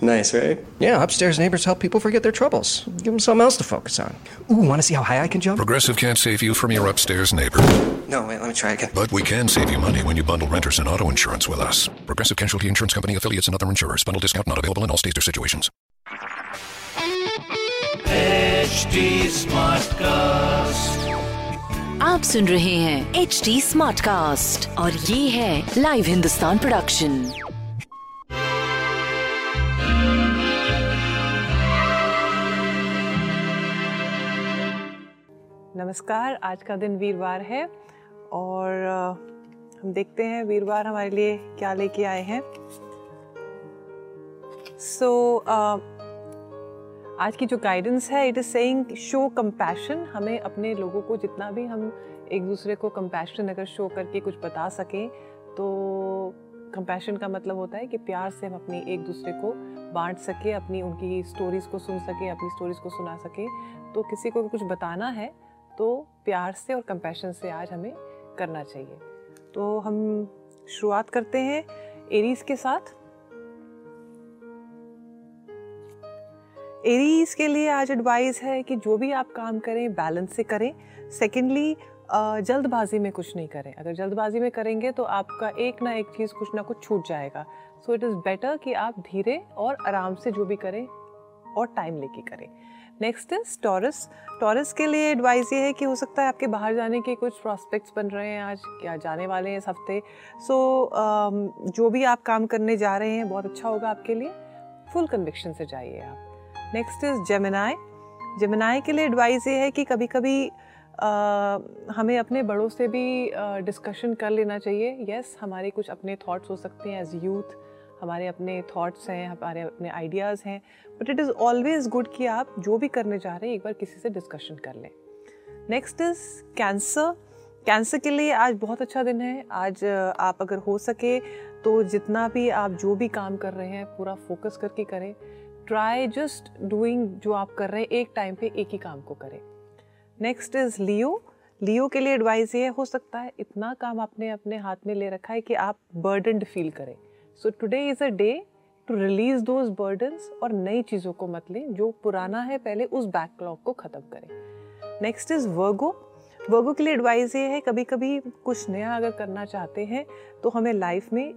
Nice, right? Yeah, upstairs neighbors help people forget their troubles. Give them something else to focus on. Ooh, want to see how high I can jump? Progressive can't save you from your upstairs neighbor, No, wait, let me try again. but we can save you money when you bundle renters and auto insurance with us. Progressive Casualty Insurance Company affiliates and other insurers. Bundle discount not available in all states or situations. HD Smartcast. आप सुन रहे हैं H D smart cast और ये है live Hindustan production नमस्कार आज का दिन वीरवार है और हम देखते हैं वीरवार हमारे लिए क्या लेके आए हैं। सो so, uh, आज की जो गाइडेंस है it is saying show compassion हमें अपने लोगों को जितना भी हम एक दूसरे को कंपैशन अगर शो करके कुछ बता सकें तो कंपैशन का मतलब होता है कि प्यार से हम अपनी एक दूसरे को बांट सके, अपनी उनकी स्टोरीज़ को सुन सके, अपनी स्टोरीज़ को सुना सके। तो किसी को कुछ बताना है तो प्यार से और कंपैशन से आज हमें करना चाहिए। तो हम शुरुआत करते हैं एरीज के साथ। एरीज के लिए आज एडवाइस है कि जो भी आप काम करें बैलेंस से करें। सेकेंडली जल्दबाजी में कुछ नहीं करें। अगर जल्दबाजी में करेंगे तो आपका एक ना एक चीज़ कुछ ना कुछ छूट जाएगा। सो इट इज़ बेटर कि आप धीरे और आराम से जो भी करें और टाइम लेके करें। नेक्स्ट इज़ टॉरस टॉरस के लिए एडवाइस ये है कि हो सकता है आपके बाहर जाने के कुछ प्रॉस्पेक्ट्स बन रहे हैं आज या जाने वाले हैं इस हफ़्ते। सो so, जो भी आप काम करने जा रहे हैं बहुत अच्छा होगा आपके लिए। फुल कन्विक्शन से जाइए आप। नेक्स्ट इज़ जेमिनाई जेमिनाई के लिए एडवाइस ये है कि कभी कभी हमें अपने बड़ों से भी डिस्कशन कर लेना चाहिए। यस yes, हमारे कुछ अपने थॉट्स हो सकते हैं एज यूथ हमारे अपने थॉट्स हैं हमारे अपने आइडियाज़ हैं but it is always good कि आप जो भी करने जा रहे हैं एक बार किसी से डिस्कशन कर लें। नेक्स्ट इज़ कैंसर कैंसर के लिए आज बहुत अच्छा दिन है। आज आप अगर हो सके तो जितना भी आप जो भी काम कर रहे हैं पूरा फोकस करके करें। ट्राई जस्ट डूइंग जो आप कर रहे हैं एक टाइम पे एक ही काम को करें। नेक्स्ट इज़ लियो लियो के लिए एडवाइस ये हो सकता है, इतना काम आपने अपने हाथ में ले रखा है कि आप बर्डनड फील करें। So today is a day to release those burdens और नई चीज़ों को मत लें, जो पुराना है, पहले उस बैकलॉग को ख़त्म करें। नेक्स्ट इज़ वर्गो वर्गो के लिए एडवाइस ये है कभी कभी कुछ नया अगर करना चाहते हैं तो हमें लाइफ में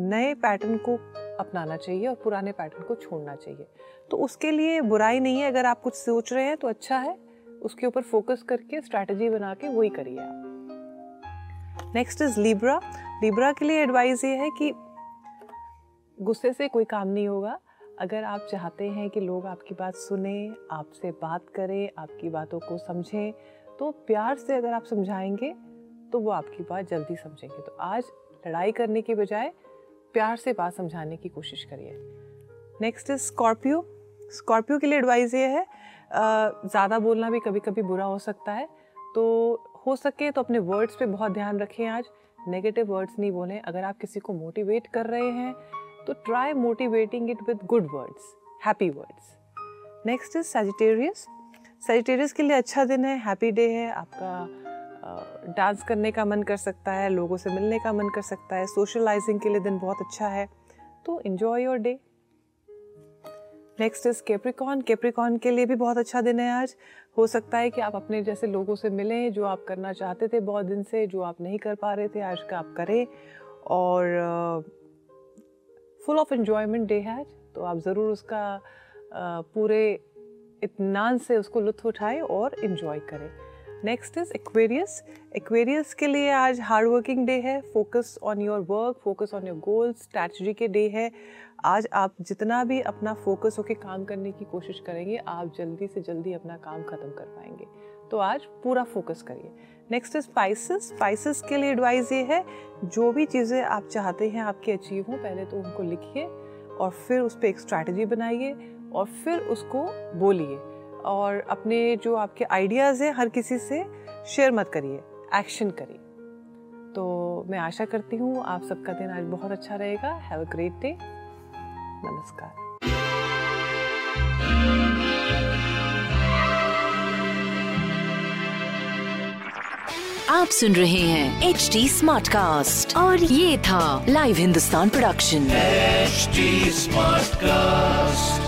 नए पैटर्न को अपनाना चाहिए और पुराने पैटर्न को छोड़ना चाहिए। तो उसके लिए बुराई नहीं है, अगर आप कुछ सोच रहे हैं तो अच्छा है। उसके ऊपर फोकस करके स्ट्रैटेजी बना के वही करिए आप। नेक्स्ट इज़ लिब्रा लिब्रा के लिए एडवाइस ये है कि गुस्से से कोई काम नहीं होगा। अगर आप चाहते हैं कि लोग आपकी बात सुने, आपसे बात करें, आपकी बातों को समझें तो प्यार से अगर आप समझाएँगे तो वो आपकी बात जल्दी समझेंगे। तो आज लड़ाई करने के बजाय प्यार से बात समझाने की कोशिश करिए। नेक्स्ट इज़ स्कॉर्पियो स्कॉर्पियो के लिए एडवाइस ये है ज़्यादा बोलना भी कभी कभी बुरा हो सकता है। तो हो सके तो अपने वर्ड्स पे बहुत ध्यान रखें आज। नेगेटिव वर्ड्स नहीं बोलें। अगर आप किसी को मोटिवेट कर रहे हैं तो try motivating it with good words happy words next is Sagittarius Sagittarius के लिए अच्छा दिन है हैप्पी डे है। आपका डांस करने का मन कर सकता है, लोगों से मिलने का मन कर सकता है। सोशलाइजिंग के लिए दिन बहुत अच्छा है। तो enjoy your day next is Capricorn Capricorn के लिए भी बहुत अच्छा दिन है आज। हो सकता है कि आप अपने जैसे लोगों से मिलें जो आप करना चाहते थे बहुत दिन से जो आप नहीं कर पा रहे थे आज का आप करें। और फुल ऑफ़ इन्जॉयमेंट डे है आज। तो आप ज़रूर उसका uh, पूरे इतनान से उसको लुत्फ उठाएँ और इन्जॉय करें। नेक्स्ट इज़ एक्वेरियस एक्वेरियस के लिए आज हार्ड वर्किंग डे है focus on your work focus on your goals strategic day है। आज आप जितना भी अपना फोकस होकर काम करने की कोशिश करेंगे, आप जल्दी से जल्दी अपना काम ख़त्म कर पाएँगे। तो आज पूरा फोकस करिए। नेक्स्ट इज़ स्पाइसेस स्पाइसेस के लिए एडवाइस ये है, जो भी चीज़ें आप चाहते हैं आपकी अचीव हों, पहले तो उनको लिखिए और फिर उस पर एक स्ट्रैटेजी बनाइए और फिर उसको बोलिए। और अपने जो आपके आइडियाज़ हैं हर किसी से शेयर मत करिए एक्शन करिए। तो मैं आशा करती हूँ आप सबका दिन आज बहुत अच्छा रहेगा। हैव अ ग्रेट डे नमस्कार। आप सुन रहे हैं एच डी स्मार्ट कास्ट और ये था live Hindustan production H smart cast